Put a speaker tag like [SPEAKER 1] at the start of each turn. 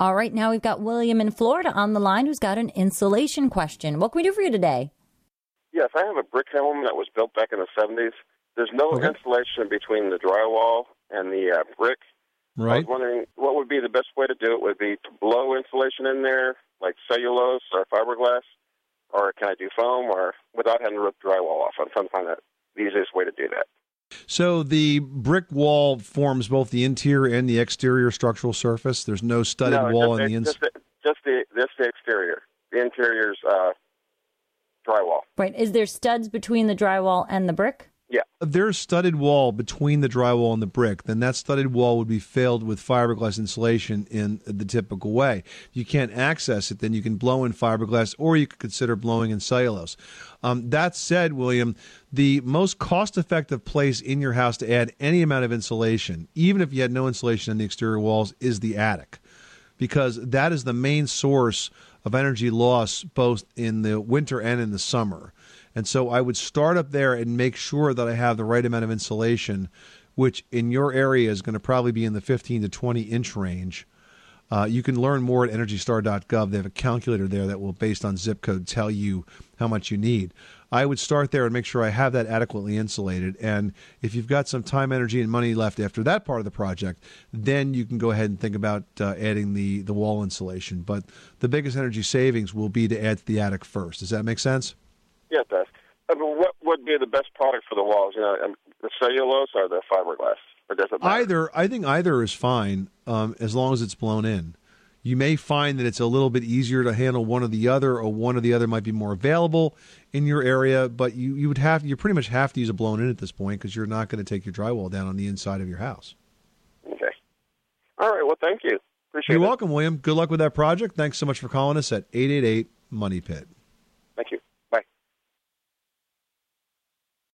[SPEAKER 1] All right, now we've got William in Florida on the line who's got an insulation question. What can we do for you today?
[SPEAKER 2] Yes, I have a brick home that was built back in the 70s. There's no
[SPEAKER 3] Okay.
[SPEAKER 2] insulation between the drywall and the uh, brick. Right. I
[SPEAKER 3] Right.
[SPEAKER 2] was wondering what would be the best way to do it. Would be to blow insulation in there, like cellulose or fiberglass, or can I do foam, or without having to rip drywall off? I'm trying to find out the easiest way to do that.
[SPEAKER 3] So the brick wall forms both the interior and the exterior structural surface. There's no studded
[SPEAKER 2] no,
[SPEAKER 3] wall
[SPEAKER 2] just,
[SPEAKER 3] on the
[SPEAKER 2] just,
[SPEAKER 3] inside.
[SPEAKER 2] the, just the just the exterior. The interior's uh, drywall.
[SPEAKER 1] Right. Is there studs between the drywall and the brick?
[SPEAKER 2] Yeah.
[SPEAKER 3] If there's studded wall between the drywall and the brick, then that studded wall would be filled with fiberglass insulation in the typical way. If you can't access it, then you can blow in fiberglass or you could consider blowing in cellulose. Um, that said, William, the most cost effective place in your house to add any amount of insulation, even if you had no insulation on the exterior walls, is the attic because that is the main source of energy loss both in the winter and in the summer. And so I would start up there and make sure that I have the right amount of insulation, which in your area is going to probably be in the 15 to 20 inch range. Uh, you can learn more at EnergyStar.gov. They have a calculator there that will, based on zip code, tell you how much you need. I would start there and make sure I have that adequately insulated. And if you've got some time, energy, and money left after that part of the project, then you can go ahead and think about uh, adding the, the wall insulation. But the biggest energy savings will be to add to the attic first. Does that make sense?
[SPEAKER 2] Yeah, it does. I mean, what would be the best product for the walls? You know, um, the cellulose or the fiberglass, or does it matter?
[SPEAKER 3] Either, I think either is fine um, as long as it's blown in. You may find that it's a little bit easier to handle one or the other, or one or the other might be more available in your area. But you, you would have you pretty much have to use a blown in at this point because you're not going to take your drywall down on the inside of your house.
[SPEAKER 2] Okay. All right. Well, thank you. Appreciate
[SPEAKER 3] You're
[SPEAKER 2] it.
[SPEAKER 3] welcome, William. Good luck with that project. Thanks so much for calling us at eight eight eight Money Pit.